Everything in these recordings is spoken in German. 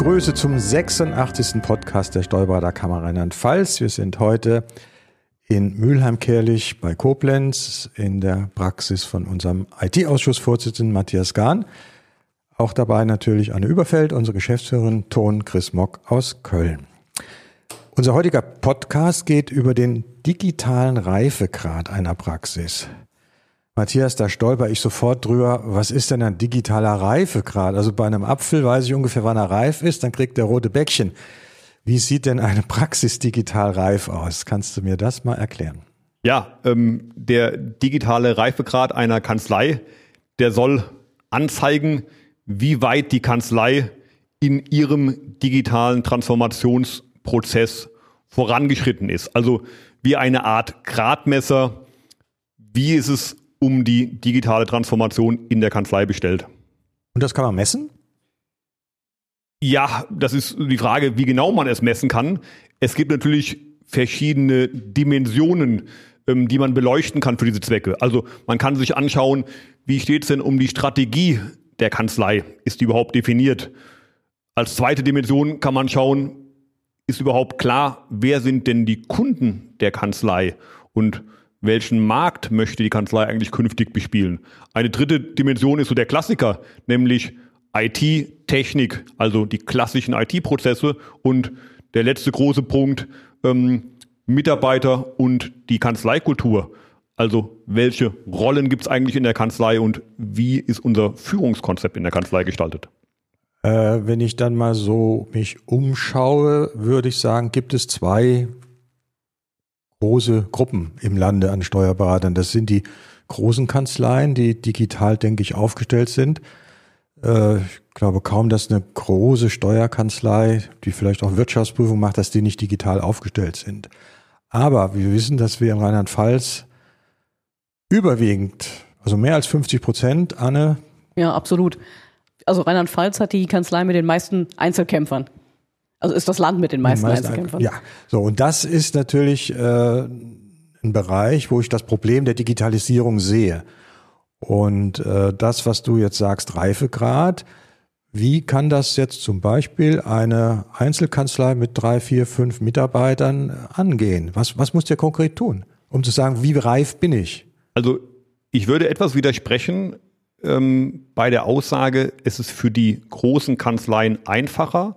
Grüße zum 86. Podcast der Steuerberaterkammer Rheinland-Pfalz. Wir sind heute in Mülheim-Kerlich bei Koblenz in der Praxis von unserem IT-Ausschussvorsitzenden Matthias Gahn. Auch dabei natürlich Anne Überfeld, unsere Geschäftsführerin Ton Chris Mock aus Köln. Unser heutiger Podcast geht über den digitalen Reifegrad einer Praxis. Matthias, da stolper ich sofort drüber. Was ist denn ein digitaler Reifegrad? Also bei einem Apfel weiß ich ungefähr, wann er reif ist, dann kriegt er rote Bäckchen. Wie sieht denn eine Praxis digital reif aus? Kannst du mir das mal erklären? Ja, ähm, der digitale Reifegrad einer Kanzlei, der soll anzeigen, wie weit die Kanzlei in ihrem digitalen Transformationsprozess vorangeschritten ist. Also wie eine Art Gradmesser, wie ist es um die digitale Transformation in der Kanzlei bestellt. Und das kann man messen? Ja, das ist die Frage, wie genau man es messen kann. Es gibt natürlich verschiedene Dimensionen, ähm, die man beleuchten kann für diese Zwecke. Also man kann sich anschauen, wie steht es denn um die Strategie der Kanzlei? Ist die überhaupt definiert? Als zweite Dimension kann man schauen, ist überhaupt klar, wer sind denn die Kunden der Kanzlei und welchen Markt möchte die Kanzlei eigentlich künftig bespielen? Eine dritte Dimension ist so der Klassiker, nämlich IT, Technik, also die klassischen IT-Prozesse und der letzte große Punkt, ähm, Mitarbeiter und die Kanzleikultur. Also welche Rollen gibt es eigentlich in der Kanzlei und wie ist unser Führungskonzept in der Kanzlei gestaltet? Äh, wenn ich dann mal so mich umschaue, würde ich sagen, gibt es zwei große Gruppen im Lande an Steuerberatern. Das sind die großen Kanzleien, die digital, denke ich, aufgestellt sind. Äh, ich glaube kaum, dass eine große Steuerkanzlei, die vielleicht auch Wirtschaftsprüfung macht, dass die nicht digital aufgestellt sind. Aber wir wissen, dass wir in Rheinland-Pfalz überwiegend, also mehr als 50 Prozent, Anne. Ja, absolut. Also Rheinland-Pfalz hat die Kanzlei mit den meisten Einzelkämpfern. Also ist das Land mit den meisten, meisten Einzelkämpfern. Ja, so und das ist natürlich äh, ein Bereich, wo ich das Problem der Digitalisierung sehe. Und äh, das, was du jetzt sagst, Reifegrad, wie kann das jetzt zum Beispiel eine Einzelkanzlei mit drei, vier, fünf Mitarbeitern angehen? Was, was muss der konkret tun, um zu sagen, wie reif bin ich? Also ich würde etwas widersprechen ähm, bei der Aussage, es ist für die großen Kanzleien einfacher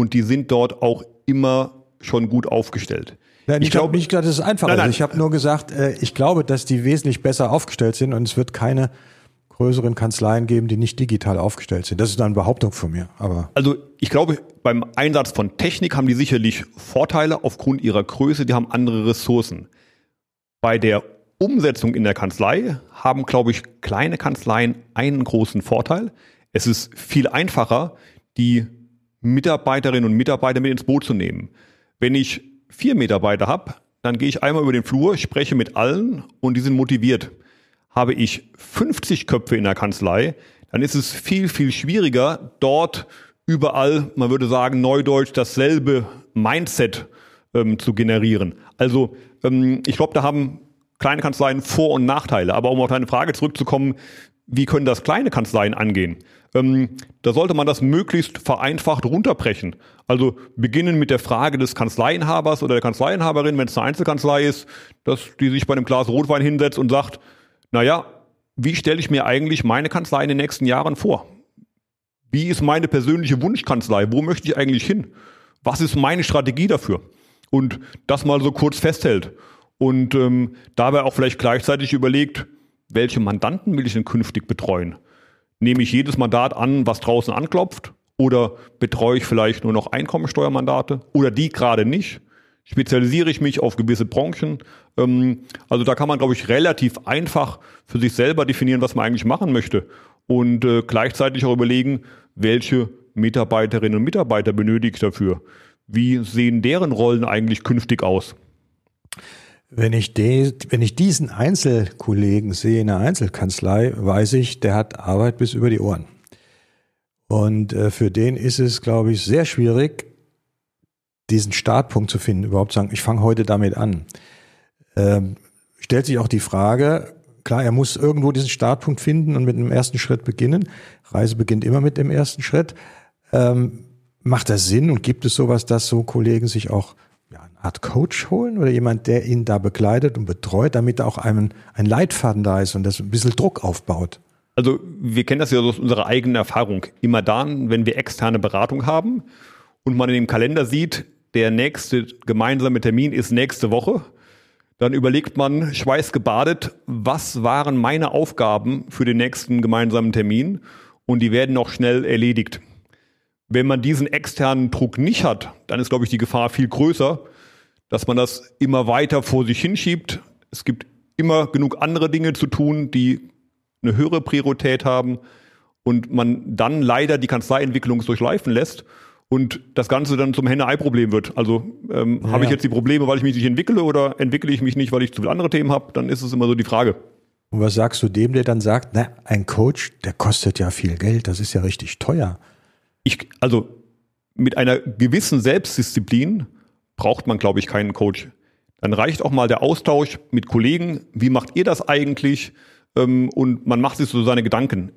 und die sind dort auch immer schon gut aufgestellt. Nein, ich glaube nicht, dass es einfach nein, nein. ist. Ich habe nur gesagt, äh, ich glaube, dass die wesentlich besser aufgestellt sind und es wird keine größeren Kanzleien geben, die nicht digital aufgestellt sind. Das ist eine Behauptung von mir. Aber also ich glaube, beim Einsatz von Technik haben die sicherlich Vorteile aufgrund ihrer Größe. Die haben andere Ressourcen. Bei der Umsetzung in der Kanzlei haben, glaube ich, kleine Kanzleien einen großen Vorteil. Es ist viel einfacher, die Mitarbeiterinnen und Mitarbeiter mit ins Boot zu nehmen. Wenn ich vier Mitarbeiter habe, dann gehe ich einmal über den Flur, spreche mit allen und die sind motiviert. Habe ich 50 Köpfe in der Kanzlei, dann ist es viel, viel schwieriger, dort überall, man würde sagen, neudeutsch, dasselbe Mindset ähm, zu generieren. Also ähm, ich glaube, da haben kleine Kanzleien Vor- und Nachteile. Aber um auf deine Frage zurückzukommen, wie können das kleine Kanzleien angehen? Ähm, da sollte man das möglichst vereinfacht runterbrechen. Also beginnen mit der Frage des Kanzleiinhabers oder der Kanzleiinhaberin, wenn es eine Einzelkanzlei ist, dass die sich bei einem Glas Rotwein hinsetzt und sagt, naja, wie stelle ich mir eigentlich meine Kanzlei in den nächsten Jahren vor? Wie ist meine persönliche Wunschkanzlei? Wo möchte ich eigentlich hin? Was ist meine Strategie dafür? Und das mal so kurz festhält. Und ähm, dabei auch vielleicht gleichzeitig überlegt, welche Mandanten will ich denn künftig betreuen? Nehme ich jedes Mandat an, was draußen anklopft? Oder betreue ich vielleicht nur noch Einkommensteuermandate? Oder die gerade nicht? Spezialisiere ich mich auf gewisse Branchen? Ähm, also da kann man, glaube ich, relativ einfach für sich selber definieren, was man eigentlich machen möchte. Und äh, gleichzeitig auch überlegen, welche Mitarbeiterinnen und Mitarbeiter benötige ich dafür? Wie sehen deren Rollen eigentlich künftig aus? Wenn ich, de, wenn ich diesen Einzelkollegen sehe in der Einzelkanzlei, weiß ich, der hat Arbeit bis über die Ohren. Und äh, für den ist es, glaube ich, sehr schwierig, diesen Startpunkt zu finden, überhaupt zu sagen, ich fange heute damit an. Ähm, stellt sich auch die Frage, klar, er muss irgendwo diesen Startpunkt finden und mit dem ersten Schritt beginnen. Reise beginnt immer mit dem ersten Schritt. Ähm, Macht das Sinn und gibt es sowas, dass so Kollegen sich auch Art Coach holen oder jemand, der ihn da begleitet und betreut, damit da auch ein, ein Leitfaden da ist und das ein bisschen Druck aufbaut? Also wir kennen das ja aus unserer eigenen Erfahrung. Immer dann, wenn wir externe Beratung haben und man in dem Kalender sieht, der nächste gemeinsame Termin ist nächste Woche, dann überlegt man schweißgebadet, was waren meine Aufgaben für den nächsten gemeinsamen Termin und die werden auch schnell erledigt. Wenn man diesen externen Druck nicht hat, dann ist, glaube ich, die Gefahr viel größer, dass man das immer weiter vor sich hinschiebt. Es gibt immer genug andere Dinge zu tun, die eine höhere Priorität haben und man dann leider die Kanzleientwicklung durchleifen lässt und das Ganze dann zum Henne-Ei-Problem wird. Also ähm, ja, habe ich jetzt die Probleme, weil ich mich nicht entwickle oder entwickle ich mich nicht, weil ich zu viele andere Themen habe, dann ist es immer so die Frage. Und was sagst du dem, der dann sagt, na, ein Coach, der kostet ja viel Geld, das ist ja richtig teuer ich, also mit einer gewissen Selbstdisziplin braucht man, glaube ich, keinen Coach. Dann reicht auch mal der Austausch mit Kollegen. Wie macht ihr das eigentlich? Ähm, und man macht sich so seine Gedanken.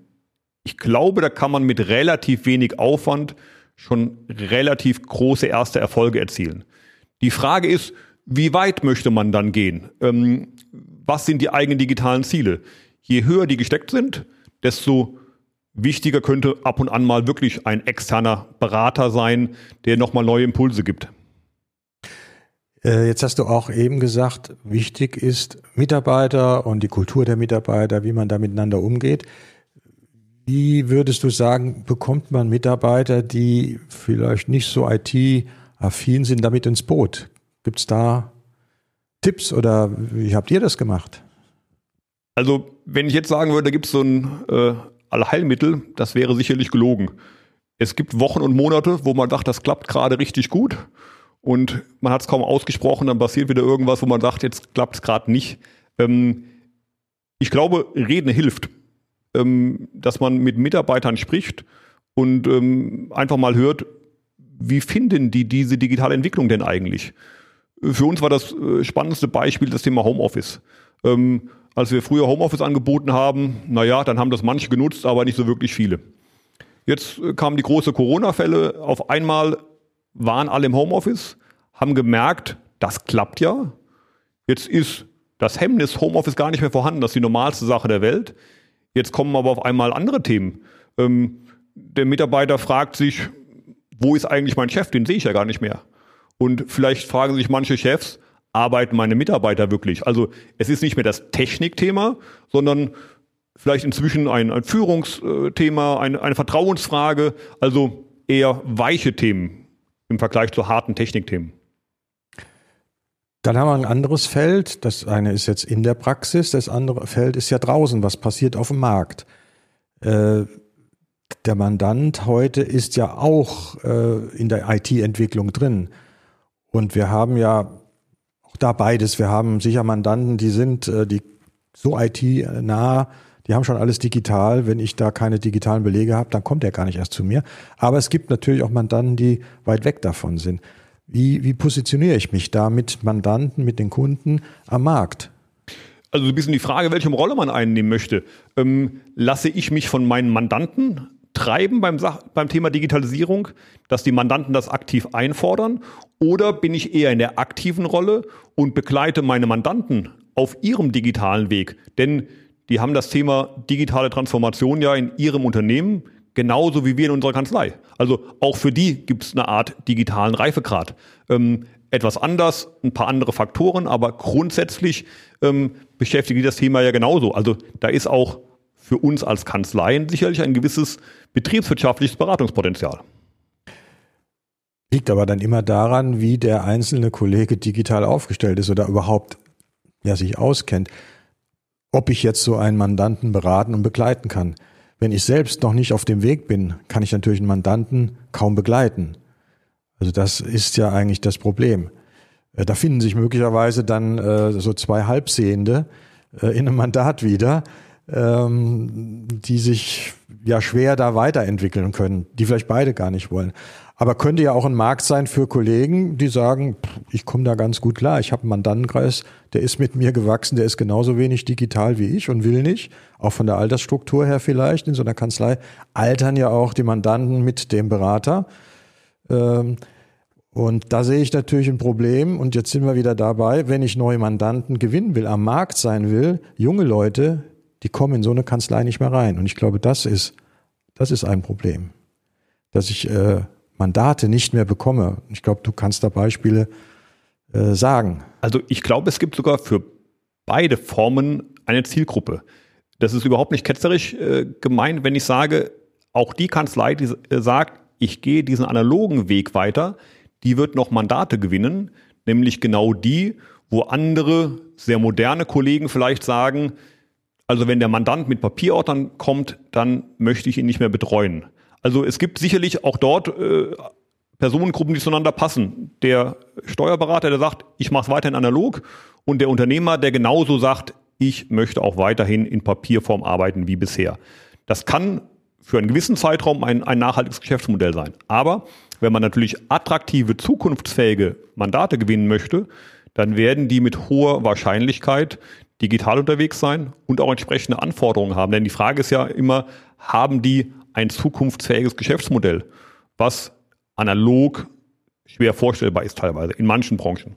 Ich glaube, da kann man mit relativ wenig Aufwand schon relativ große erste Erfolge erzielen. Die Frage ist, wie weit möchte man dann gehen? Ähm, was sind die eigenen digitalen Ziele? Je höher die gesteckt sind, desto Wichtiger könnte ab und an mal wirklich ein externer Berater sein, der nochmal neue Impulse gibt. Äh, jetzt hast du auch eben gesagt, wichtig ist Mitarbeiter und die Kultur der Mitarbeiter, wie man da miteinander umgeht. Wie würdest du sagen, bekommt man Mitarbeiter, die vielleicht nicht so IT-affin sind, damit ins Boot? Gibt es da Tipps oder wie habt ihr das gemacht? Also, wenn ich jetzt sagen würde, da gibt es so ein äh, Allheilmittel, das wäre sicherlich gelogen. Es gibt Wochen und Monate, wo man sagt, das klappt gerade richtig gut und man hat es kaum ausgesprochen, dann passiert wieder irgendwas, wo man sagt, jetzt klappt es gerade nicht. Ähm, ich glaube, Reden hilft, ähm, dass man mit Mitarbeitern spricht und ähm, einfach mal hört, wie finden die diese digitale Entwicklung denn eigentlich? Für uns war das äh, spannendste Beispiel das Thema Homeoffice. Ähm, als wir früher Homeoffice angeboten haben, naja, dann haben das manche genutzt, aber nicht so wirklich viele. Jetzt äh, kamen die große Corona-Fälle. Auf einmal waren alle im Homeoffice, haben gemerkt, das klappt ja. Jetzt ist das Hemmnis Homeoffice gar nicht mehr vorhanden. Das ist die normalste Sache der Welt. Jetzt kommen aber auf einmal andere Themen. Ähm, der Mitarbeiter fragt sich, wo ist eigentlich mein Chef? Den sehe ich ja gar nicht mehr. Und vielleicht fragen sich manche Chefs, arbeiten meine Mitarbeiter wirklich? Also es ist nicht mehr das Technikthema, sondern vielleicht inzwischen ein, ein Führungsthema, eine, eine Vertrauensfrage, also eher weiche Themen im Vergleich zu harten Technikthemen. Dann haben wir ein anderes Feld. Das eine ist jetzt in der Praxis, das andere Feld ist ja draußen. Was passiert auf dem Markt? Äh, der Mandant heute ist ja auch äh, in der IT-Entwicklung drin. Und wir haben ja da beides. Wir haben sicher Mandanten, die sind äh, die so IT-nah, die haben schon alles digital. Wenn ich da keine digitalen Belege habe, dann kommt er gar nicht erst zu mir. Aber es gibt natürlich auch Mandanten, die weit weg davon sind. Wie, wie positioniere ich mich da mit Mandanten, mit den Kunden am Markt? Also ein bisschen die Frage, welche Rolle man einnehmen möchte. Ähm, lasse ich mich von meinen Mandanten treiben beim, beim Thema Digitalisierung, dass die Mandanten das aktiv einfordern? Oder bin ich eher in der aktiven Rolle und begleite meine Mandanten auf ihrem digitalen Weg? Denn die haben das Thema digitale Transformation ja in ihrem Unternehmen genauso wie wir in unserer Kanzlei. Also auch für die gibt es eine Art digitalen Reifegrad. Ähm, etwas anders, ein paar andere Faktoren, aber grundsätzlich ähm, beschäftigt die das Thema ja genauso. Also da ist auch für uns als Kanzleien sicherlich ein gewisses betriebswirtschaftliches Beratungspotenzial. Liegt aber dann immer daran, wie der einzelne Kollege digital aufgestellt ist oder überhaupt ja, sich auskennt. Ob ich jetzt so einen Mandanten beraten und begleiten kann. Wenn ich selbst noch nicht auf dem Weg bin, kann ich natürlich einen Mandanten kaum begleiten. Also das ist ja eigentlich das Problem. Äh, da finden sich möglicherweise dann äh, so zwei Halbsehende äh, in einem Mandat wieder, ähm, die sich ja schwer da weiterentwickeln können, die vielleicht beide gar nicht wollen. Aber könnte ja auch ein Markt sein für Kollegen, die sagen, ich komme da ganz gut klar. Ich habe einen Mandantenkreis, der ist mit mir gewachsen, der ist genauso wenig digital wie ich und will nicht. Auch von der Altersstruktur her vielleicht. In so einer Kanzlei altern ja auch die Mandanten mit dem Berater. Ähm, und da sehe ich natürlich ein Problem. Und jetzt sind wir wieder dabei, wenn ich neue Mandanten gewinnen will, am Markt sein will, junge Leute, die kommen in so eine Kanzlei nicht mehr rein. Und ich glaube, das ist, das ist ein Problem, dass ich äh, Mandate nicht mehr bekomme. Ich glaube, du kannst da Beispiele äh, sagen. Also ich glaube, es gibt sogar für beide Formen eine Zielgruppe. Das ist überhaupt nicht ketzerisch äh, gemeint, wenn ich sage, auch die Kanzlei, die äh, sagt, ich gehe diesen analogen Weg weiter, die wird noch Mandate gewinnen, nämlich genau die, wo andere sehr moderne Kollegen vielleicht sagen, also wenn der Mandant mit Papierordnern kommt, dann möchte ich ihn nicht mehr betreuen. Also es gibt sicherlich auch dort äh, Personengruppen, die zueinander passen. Der Steuerberater, der sagt, ich mache es weiterhin analog und der Unternehmer, der genauso sagt, ich möchte auch weiterhin in Papierform arbeiten wie bisher. Das kann für einen gewissen Zeitraum ein, ein nachhaltiges Geschäftsmodell sein. Aber wenn man natürlich attraktive, zukunftsfähige Mandate gewinnen möchte, dann werden die mit hoher Wahrscheinlichkeit digital unterwegs sein und auch entsprechende Anforderungen haben. Denn die Frage ist ja immer, haben die ein zukunftsfähiges Geschäftsmodell, was analog schwer vorstellbar ist teilweise in manchen Branchen.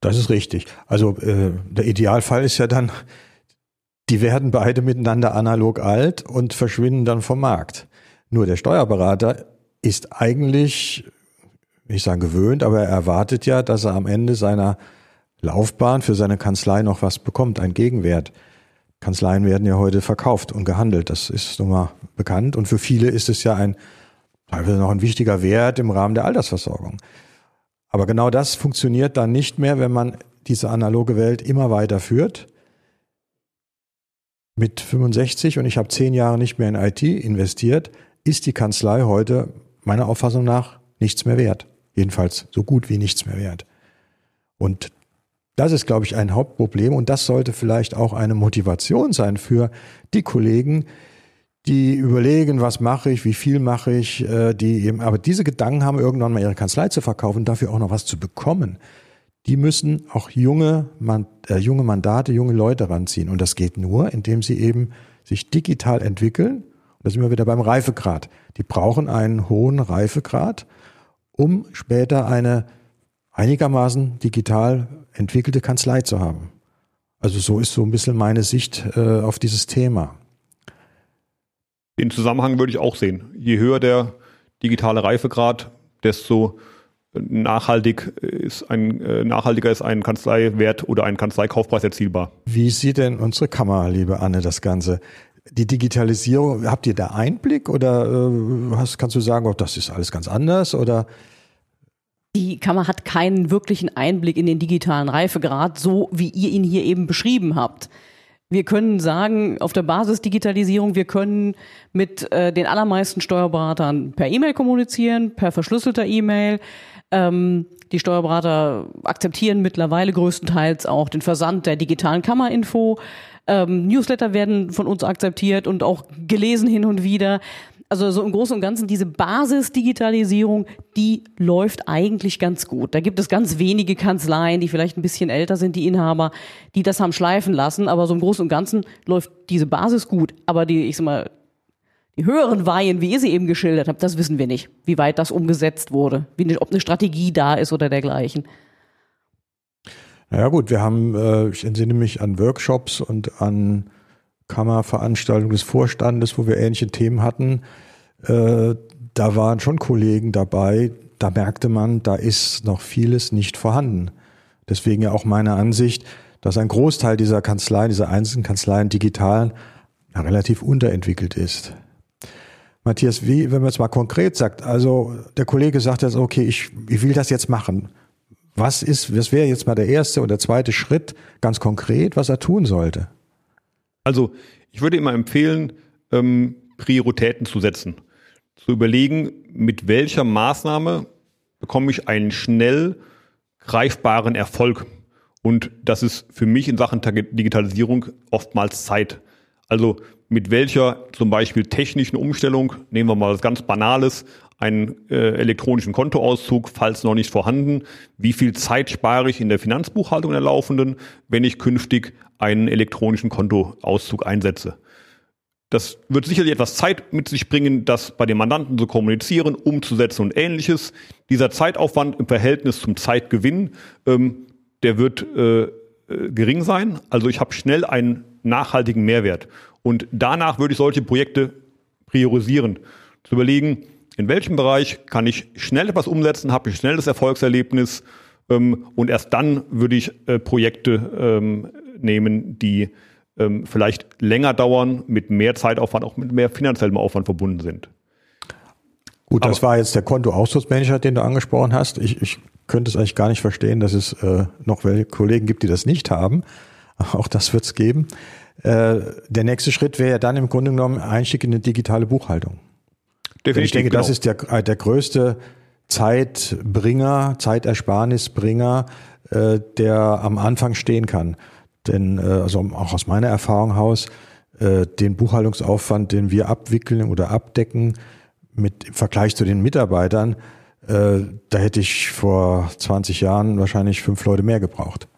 Das ist richtig. Also äh, der Idealfall ist ja dann, die werden beide miteinander analog alt und verschwinden dann vom Markt. Nur der Steuerberater ist eigentlich, ich sage gewöhnt, aber er erwartet ja, dass er am Ende seiner Laufbahn für seine Kanzlei noch was bekommt, ein Gegenwert. Kanzleien werden ja heute verkauft und gehandelt, das ist nun mal bekannt. Und für viele ist es ja ein teilweise noch ein wichtiger Wert im Rahmen der Altersversorgung. Aber genau das funktioniert dann nicht mehr, wenn man diese analoge Welt immer weiter führt. Mit 65 und ich habe zehn Jahre nicht mehr in IT investiert, ist die Kanzlei heute meiner Auffassung nach nichts mehr wert. Jedenfalls so gut wie nichts mehr wert. Und das ist, glaube ich, ein Hauptproblem und das sollte vielleicht auch eine Motivation sein für die Kollegen, die überlegen, was mache ich, wie viel mache ich, äh, die eben, aber diese Gedanken haben, irgendwann mal ihre Kanzlei zu verkaufen, dafür auch noch was zu bekommen. Die müssen auch junge, äh, junge Mandate, junge Leute ranziehen. Und das geht nur, indem sie eben sich digital entwickeln. Und da sind wir wieder beim Reifegrad. Die brauchen einen hohen Reifegrad, um später eine einigermaßen digital entwickelte Kanzlei zu haben. Also so ist so ein bisschen meine Sicht äh, auf dieses Thema. Den Zusammenhang würde ich auch sehen. Je höher der digitale Reifegrad, desto nachhaltig ist ein, äh, nachhaltiger ist ein Kanzleiwert oder ein Kanzleikaufpreis erzielbar. Wie sieht denn unsere Kammer, liebe Anne, das Ganze? Die Digitalisierung, habt ihr da Einblick oder äh, hast, kannst du sagen, oh, das ist alles ganz anders oder? Die Kammer hat keinen wirklichen Einblick in den digitalen Reifegrad, so wie ihr ihn hier eben beschrieben habt. Wir können sagen, auf der Basis Digitalisierung, wir können mit äh, den allermeisten Steuerberatern per E-Mail kommunizieren, per verschlüsselter E-Mail. Ähm, die Steuerberater akzeptieren mittlerweile größtenteils auch den Versand der digitalen Kammerinfo. Ähm, Newsletter werden von uns akzeptiert und auch gelesen hin und wieder also so im Großen und Ganzen diese Basisdigitalisierung, die läuft eigentlich ganz gut. Da gibt es ganz wenige Kanzleien, die vielleicht ein bisschen älter sind, die Inhaber, die das haben schleifen lassen. Aber so im Großen und Ganzen läuft diese Basis gut. Aber die, ich sag mal, die höheren Weihen, wie ihr sie eben geschildert habt, das wissen wir nicht, wie weit das umgesetzt wurde, wie, ob eine Strategie da ist oder dergleichen. Naja gut, wir haben, äh, ich entsinne mich an Workshops und an Kammerveranstaltung des Vorstandes, wo wir ähnliche Themen hatten. Äh, da waren schon Kollegen dabei, da merkte man, da ist noch vieles nicht vorhanden. Deswegen ja auch meine Ansicht, dass ein Großteil dieser Kanzleien, dieser einzelnen Kanzleien digitalen, ja, relativ unterentwickelt ist. Matthias, wie, wenn man es mal konkret sagt, also der Kollege sagt jetzt, okay, ich, ich will das jetzt machen. Was ist, was wäre jetzt mal der erste oder zweite Schritt ganz konkret, was er tun sollte? Also ich würde immer empfehlen, ähm, Prioritäten zu setzen. Zu überlegen, mit welcher Maßnahme bekomme ich einen schnell greifbaren Erfolg. Und das ist für mich in Sachen Digitalisierung oftmals Zeit. Also mit welcher zum Beispiel technischen Umstellung, nehmen wir mal was ganz Banales, einen äh, elektronischen Kontoauszug, falls noch nicht vorhanden. Wie viel Zeit spare ich in der Finanzbuchhaltung der laufenden, wenn ich künftig einen elektronischen Kontoauszug einsetze? Das wird sicherlich etwas Zeit mit sich bringen, das bei den Mandanten zu kommunizieren, umzusetzen und ähnliches. Dieser Zeitaufwand im Verhältnis zum Zeitgewinn, ähm, der wird äh, äh, gering sein. Also ich habe schnell einen nachhaltigen Mehrwert. Und danach würde ich solche Projekte priorisieren. Zu überlegen, in welchem Bereich kann ich schnell etwas umsetzen, habe ich schnell das Erfolgserlebnis ähm, und erst dann würde ich äh, Projekte ähm, nehmen, die ähm, vielleicht länger dauern, mit mehr Zeitaufwand, auch mit mehr finanziellem Aufwand verbunden sind. Gut, das Aber, war jetzt der Kontoausdrucksmanager, den du angesprochen hast. Ich, ich könnte es eigentlich gar nicht verstehen, dass es äh, noch welche Kollegen gibt, die das nicht haben. Auch das wird es geben. Äh, der nächste Schritt wäre ja dann im Grunde genommen Einstieg in eine digitale Buchhaltung. Definitiv, ich denke, genau. das ist der, äh, der größte Zeitbringer, Zeitersparnisbringer, äh, der am Anfang stehen kann. Denn äh, also auch aus meiner Erfahrung heraus, äh, den Buchhaltungsaufwand, den wir abwickeln oder abdecken, mit im Vergleich zu den Mitarbeitern, äh, da hätte ich vor 20 Jahren wahrscheinlich fünf Leute mehr gebraucht.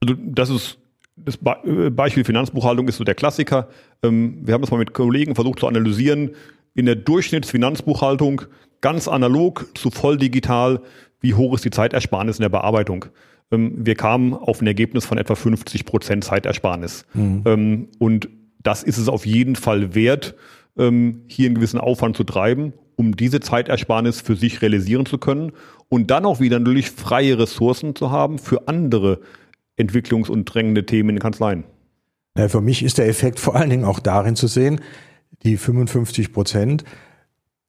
Also das ist das Be Beispiel Finanzbuchhaltung ist so der Klassiker. Ähm, wir haben das mal mit Kollegen versucht zu analysieren. In der Durchschnittsfinanzbuchhaltung ganz analog zu voll digital, wie hoch ist die Zeitersparnis in der Bearbeitung? Ähm, wir kamen auf ein Ergebnis von etwa 50 Prozent Zeitersparnis. Mhm. Und das ist es auf jeden Fall wert, ähm, hier einen gewissen Aufwand zu treiben, um diese Zeitersparnis für sich realisieren zu können und dann auch wieder natürlich freie Ressourcen zu haben für andere Entwicklungs- und drängende Themen in Kanzleien. Ja, für mich ist der Effekt vor allen Dingen auch darin zu sehen, die 55 Prozent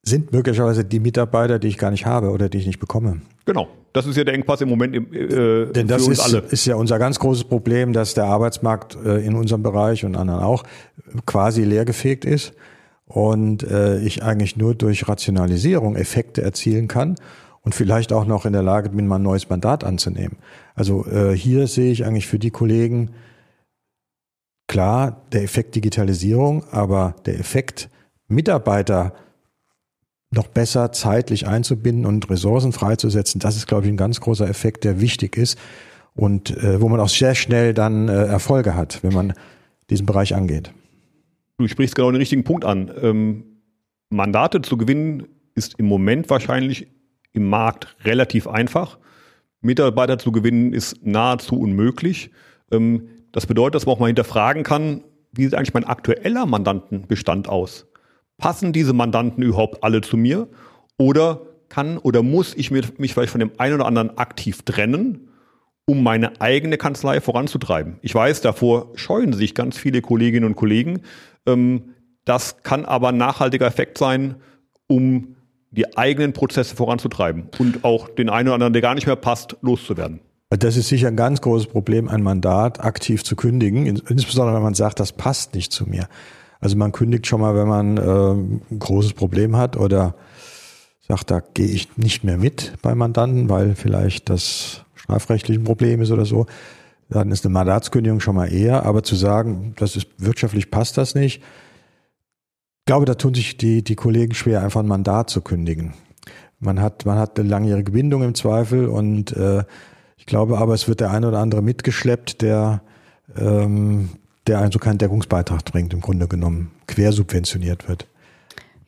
sind möglicherweise die Mitarbeiter, die ich gar nicht habe oder die ich nicht bekomme. Genau. Das ist ja der Engpass im Moment äh, Denn das ist, alle. ist ja unser ganz großes Problem, dass der Arbeitsmarkt äh, in unserem Bereich und anderen auch quasi leergefegt ist und äh, ich eigentlich nur durch Rationalisierung Effekte erzielen kann und vielleicht auch noch in der Lage bin, mal ein neues Mandat anzunehmen. Also äh, hier sehe ich eigentlich für die Kollegen klar der Effekt Digitalisierung, aber der Effekt Mitarbeiter noch besser zeitlich einzubinden und Ressourcen freizusetzen, das ist, glaube ich, ein ganz großer Effekt, der wichtig ist und äh, wo man auch sehr schnell dann äh, Erfolge hat, wenn man diesen Bereich angeht. Du sprichst genau den richtigen Punkt an. Ähm, Mandate zu gewinnen ist im Moment wahrscheinlich im Markt relativ einfach. Mitarbeiter zu gewinnen ist nahezu unmöglich. Ähm, das bedeutet, dass man auch mal hinterfragen kann, wie sieht eigentlich mein aktueller Mandantenbestand aus? Passen diese Mandanten überhaupt alle zu mir? Oder kann oder muss ich mich vielleicht von dem einen oder anderen aktiv trennen, um meine eigene Kanzlei voranzutreiben? Ich weiß, davor scheuen sich ganz viele Kolleginnen und Kollegen. Ähm, das kann aber ein nachhaltiger Effekt sein, um die eigenen Prozesse voranzutreiben und auch den einen oder anderen, der gar nicht mehr passt, loszuwerden. Das ist sicher ein ganz großes Problem, ein Mandat aktiv zu kündigen, insbesondere wenn man sagt, das passt nicht zu mir. Also man kündigt schon mal, wenn man äh, ein großes Problem hat oder sagt, da gehe ich nicht mehr mit beim Mandanten, weil vielleicht das strafrechtlich ein Problem ist oder so. Dann ist eine Mandatskündigung schon mal eher. Aber zu sagen, das ist wirtschaftlich passt das nicht, ich glaube, da tun sich die, die Kollegen schwer, einfach ein Mandat zu kündigen. Man hat, man hat eine langjährige Bindung im Zweifel und äh, ich glaube aber, es wird der eine oder andere mitgeschleppt, der ähm, der also keinen Deckungsbeitrag bringt, im Grunde genommen quersubventioniert wird.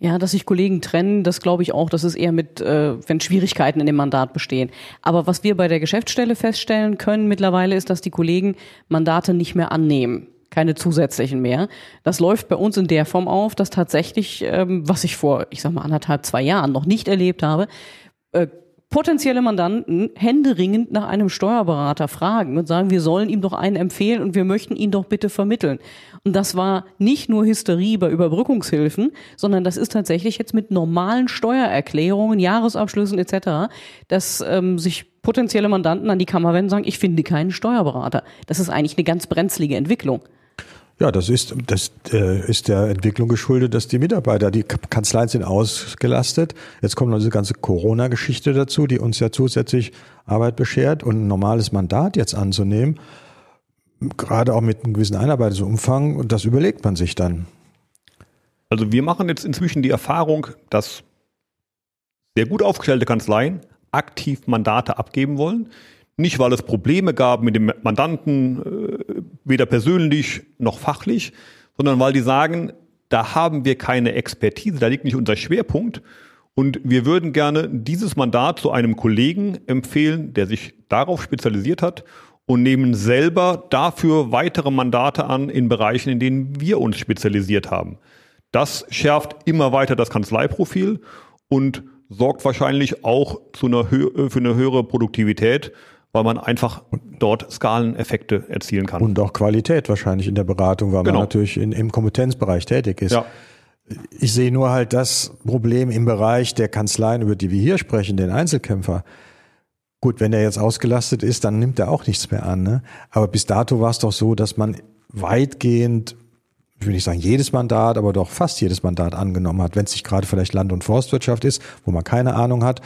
Ja, dass sich Kollegen trennen, das glaube ich auch, das ist eher mit, äh, wenn Schwierigkeiten in dem Mandat bestehen. Aber was wir bei der Geschäftsstelle feststellen können mittlerweile ist, dass die Kollegen Mandate nicht mehr annehmen. Keine zusätzlichen mehr. Das läuft bei uns in der Form auf, dass tatsächlich, ähm, was ich vor, ich sag mal, anderthalb, zwei Jahren noch nicht erlebt habe, äh, potenzielle Mandanten händeringend nach einem Steuerberater fragen und sagen, wir sollen ihm doch einen empfehlen und wir möchten ihn doch bitte vermitteln. Und das war nicht nur Hysterie bei Überbrückungshilfen, sondern das ist tatsächlich jetzt mit normalen Steuererklärungen, Jahresabschlüssen etc., dass ähm, sich potenzielle Mandanten an die Kammer wenden und sagen, ich finde keinen Steuerberater. Das ist eigentlich eine ganz brenzlige Entwicklung. Ja, das ist, das äh, ist der Entwicklung geschuldet, dass die Mitarbeiter, die Kanzleien sind ausgelastet. Jetzt kommt noch diese ganze Corona-Geschichte dazu, die uns ja zusätzlich Arbeit beschert und ein normales Mandat jetzt anzunehmen, gerade auch mit einem gewissen Einarbeitungsumfang, das überlegt man sich dann. Also wir machen jetzt inzwischen die Erfahrung, dass sehr gut aufgestellte Kanzleien aktiv Mandate abgeben wollen. Nicht, weil es Probleme gab mit dem Mandanten, äh, weder persönlich noch fachlich, sondern weil die sagen, da haben wir keine Expertise, da liegt nicht unser Schwerpunkt. Und wir würden gerne dieses Mandat zu einem Kollegen empfehlen, der sich darauf spezialisiert hat und nehmen selber dafür weitere Mandate an in Bereichen, in denen wir uns spezialisiert haben. Das schärft immer weiter das Kanzleiprofil und sorgt wahrscheinlich auch zu einer Hö für eine höhere Produktivität, weil man einfach dort Skaleneffekte erzielen kann. Und auch Qualität wahrscheinlich in der Beratung, weil genau. man natürlich in, im Kompetenzbereich tätig ist. Ja. Ich sehe nur halt das Problem im Bereich der Kanzleien, über die wir hier sprechen, den Einzelkämpfer. Gut, wenn er jetzt ausgelastet ist, dann nimmt er auch nichts mehr an. Ne? Aber bis dato war es doch so, dass man weitgehend, ich will nicht sagen jedes Mandat, aber doch fast jedes Mandat angenommen hat, wenn es nicht gerade vielleicht Land- und Forstwirtschaft ist, wo man keine Ahnung hat.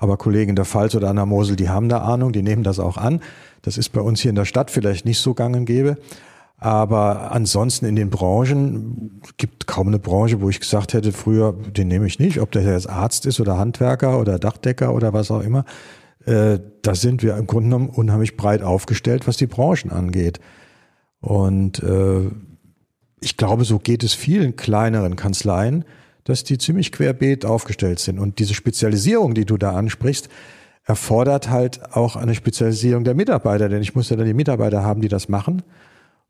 Aber Kollegen der Pfalz oder an der Mosel, die haben da Ahnung, die nehmen das auch an. Das ist bei uns hier in der Stadt vielleicht nicht so gang und gäbe. Aber ansonsten in den Branchen gibt kaum eine Branche, wo ich gesagt hätte, früher, den nehme ich nicht, ob der jetzt Arzt ist oder Handwerker oder Dachdecker oder was auch immer. Äh, da sind wir im Grunde genommen unheimlich breit aufgestellt, was die Branchen angeht. Und äh, ich glaube, so geht es vielen kleineren Kanzleien, dass die ziemlich querbeet aufgestellt sind. Und diese Spezialisierung, die du da ansprichst, erfordert halt auch eine Spezialisierung der Mitarbeiter, denn ich muss ja dann die Mitarbeiter haben, die das machen.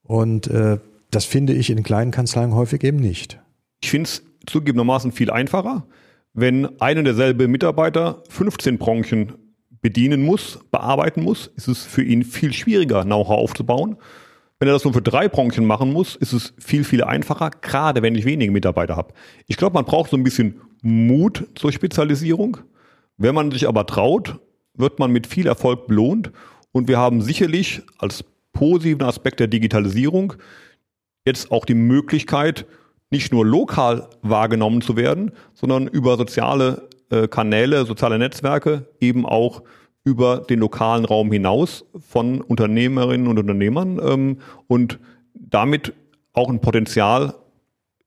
Und äh, das finde ich in kleinen Kanzleien häufig eben nicht. Ich finde es zugegebenermaßen viel einfacher, wenn ein und derselbe Mitarbeiter 15 Branchen bedienen muss, bearbeiten muss, ist es für ihn viel schwieriger, Know-how aufzubauen. Wenn er das nur für drei Branchen machen muss, ist es viel, viel einfacher, gerade wenn ich wenige Mitarbeiter habe. Ich glaube, man braucht so ein bisschen Mut zur Spezialisierung. Wenn man sich aber traut, wird man mit viel Erfolg belohnt. Und wir haben sicherlich als positiven Aspekt der Digitalisierung jetzt auch die Möglichkeit, nicht nur lokal wahrgenommen zu werden, sondern über soziale äh, Kanäle, soziale Netzwerke eben auch über den lokalen Raum hinaus von Unternehmerinnen und Unternehmern ähm, und damit auch ein Potenzial,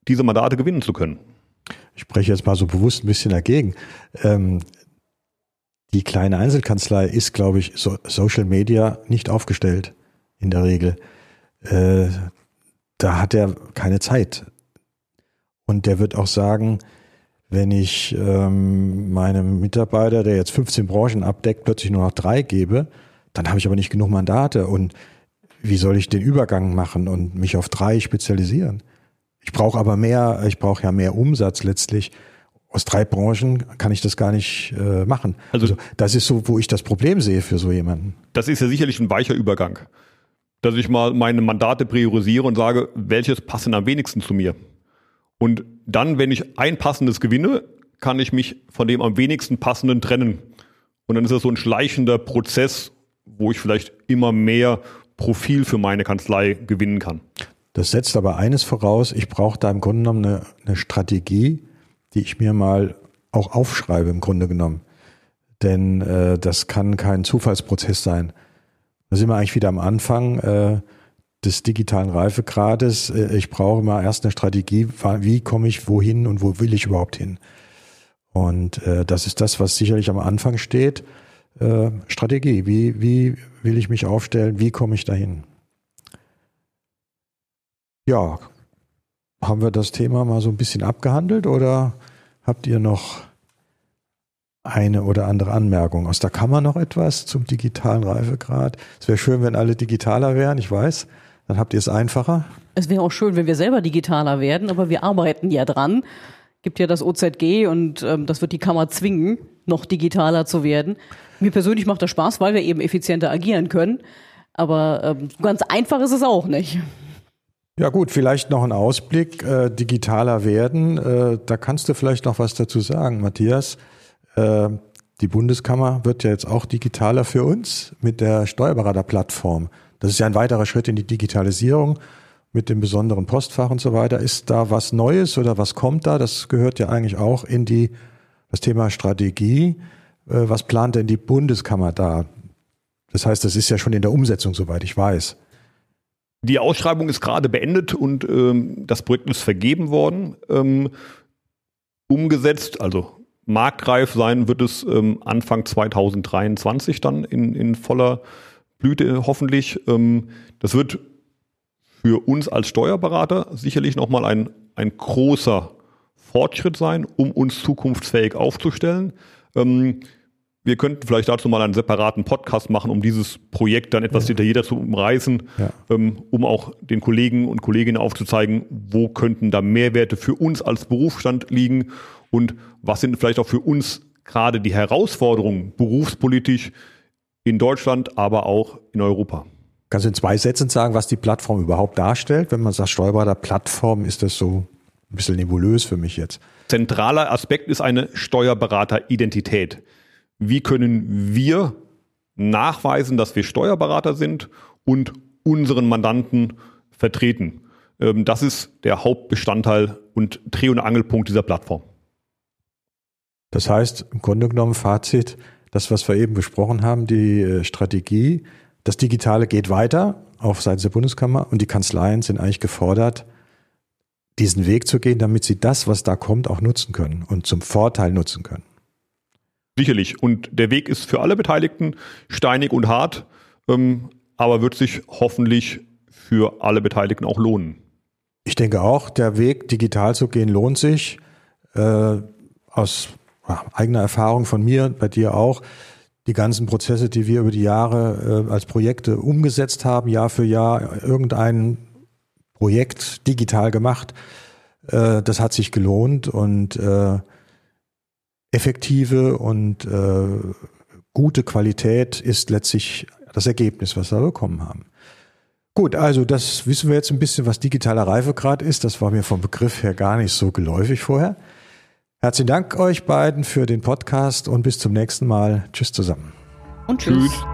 diese Mandate gewinnen zu können. Ich spreche jetzt mal so bewusst ein bisschen dagegen. Ähm, die kleine Einzelkanzlei ist, glaube ich, so Social Media nicht aufgestellt in der Regel. Äh, da hat er keine Zeit. Und der wird auch sagen, wenn ich ähm, meinem Mitarbeiter, der jetzt 15 Branchen abdeckt, plötzlich nur noch drei gebe, dann habe ich aber nicht genug Mandate. Und wie soll ich den Übergang machen und mich auf drei spezialisieren? Ich brauche aber mehr, ich brauche ja mehr Umsatz letztlich. Aus drei Branchen kann ich das gar nicht äh, machen. Also, also das ist so, wo ich das Problem sehe für so jemanden. Das ist ja sicherlich ein weicher Übergang dass ich mal meine Mandate priorisiere und sage, welches passt denn am wenigsten zu mir? Und dann, wenn ich ein passendes gewinne, kann ich mich von dem am wenigsten passenden trennen. Und dann ist das so ein schleichender Prozess, wo ich vielleicht immer mehr Profil für meine Kanzlei gewinnen kann. Das setzt aber eines voraus, ich brauche da im Grunde genommen eine, eine Strategie, die ich mir mal auch aufschreibe im Grunde genommen. Denn äh, das kann kein Zufallsprozess sein. Da sind wir eigentlich wieder am Anfang äh, des digitalen Reifegrades. Äh, ich brauche immer erst eine Strategie, wie komme ich wohin und wo will ich überhaupt hin. Und äh, das ist das, was sicherlich am Anfang steht. Äh, Strategie, wie, wie will ich mich aufstellen, wie komme ich dahin? Ja, haben wir das Thema mal so ein bisschen abgehandelt oder habt ihr noch eine oder andere Anmerkung. Aus der Kammer noch etwas zum digitalen Reifegrad. Es wäre schön, wenn alle digitaler wären, ich weiß. Dann habt ihr es einfacher. Es wäre auch schön, wenn wir selber digitaler werden, aber wir arbeiten ja dran. Gibt ja das OZG und ähm, das wird die Kammer zwingen, noch digitaler zu werden. Mir persönlich macht das Spaß, weil wir eben effizienter agieren können. Aber ähm, ganz einfach ist es auch nicht. Ja gut, vielleicht noch ein Ausblick, äh, digitaler werden. Äh, da kannst du vielleicht noch was dazu sagen, Matthias. Äh, die Bundeskammer wird ja jetzt auch digitaler für uns mit der Steuerberaterplattform. Das ist ja ein weiterer Schritt in die Digitalisierung mit dem besonderen Postfach und so weiter. Ist da was Neues oder was kommt da? Das gehört ja eigentlich auch in die, das Thema Strategie. Äh, was plant denn die Bundeskammer da? Das heißt, das ist ja schon in der Umsetzung, soweit ich weiß. Die Ausschreibung ist gerade beendet und ähm, das Projekt ist vergeben worden. Ähm, umgesetzt, also marktreif sein wird es ähm, Anfang 2023 dann in, in voller Blüte hoffentlich. Ähm, das wird für uns als Steuerberater sicherlich nochmal ein, ein großer Fortschritt sein, um uns zukunftsfähig aufzustellen. Ähm, wir könnten vielleicht dazu mal einen separaten Podcast machen, um dieses Projekt dann etwas ja. detaillierter zu umreißen, ja. ähm, um auch den Kollegen und Kolleginnen aufzuzeigen, wo könnten da Mehrwerte für uns als Berufsstand liegen und was sind vielleicht auch für uns gerade die Herausforderungen berufspolitisch in Deutschland, aber auch in Europa. Kannst du in zwei Sätzen sagen, was die Plattform überhaupt darstellt? Wenn man sagt Steuerberater Plattform, ist das so ein bisschen nebulös für mich jetzt. Zentraler Aspekt ist eine Steuerberateridentität wie können wir nachweisen, dass wir Steuerberater sind und unseren Mandanten vertreten. Ähm, das ist der Hauptbestandteil und Dreh- und Angelpunkt dieser Plattform. Das heißt, im Grunde genommen Fazit, das, was wir eben besprochen haben, die äh, Strategie, das Digitale geht weiter auf Seiten der Bundeskammer und die Kanzleien sind eigentlich gefordert, diesen Weg zu gehen, damit sie das, was da kommt, auch nutzen können und zum Vorteil nutzen können. Sicherlich. Und der Weg ist für alle Beteiligten steinig und hart, ähm, aber wird sich hoffentlich für alle Beteiligten auch lohnen. Ich denke auch, der Weg digital zu gehen lohnt sich. Äh, aus eigener Erfahrung von mir, bei dir auch. Die ganzen Prozesse, die wir über die Jahre äh, als Projekte umgesetzt haben, Jahr für Jahr irgendein Projekt digital gemacht, äh, das hat sich gelohnt und äh, effektive und äh, gute Qualität ist letztlich das Ergebnis, was wir bekommen haben. Gut, also das wissen wir jetzt ein bisschen, was digitaler Reifegrad ist. Das war mir vom Begriff her gar nicht so geläufig vorher. Herzlichen Dank euch beiden für den Podcast und bis zum nächsten Mal. Tschüss zusammen. Und tschüss. tschüss.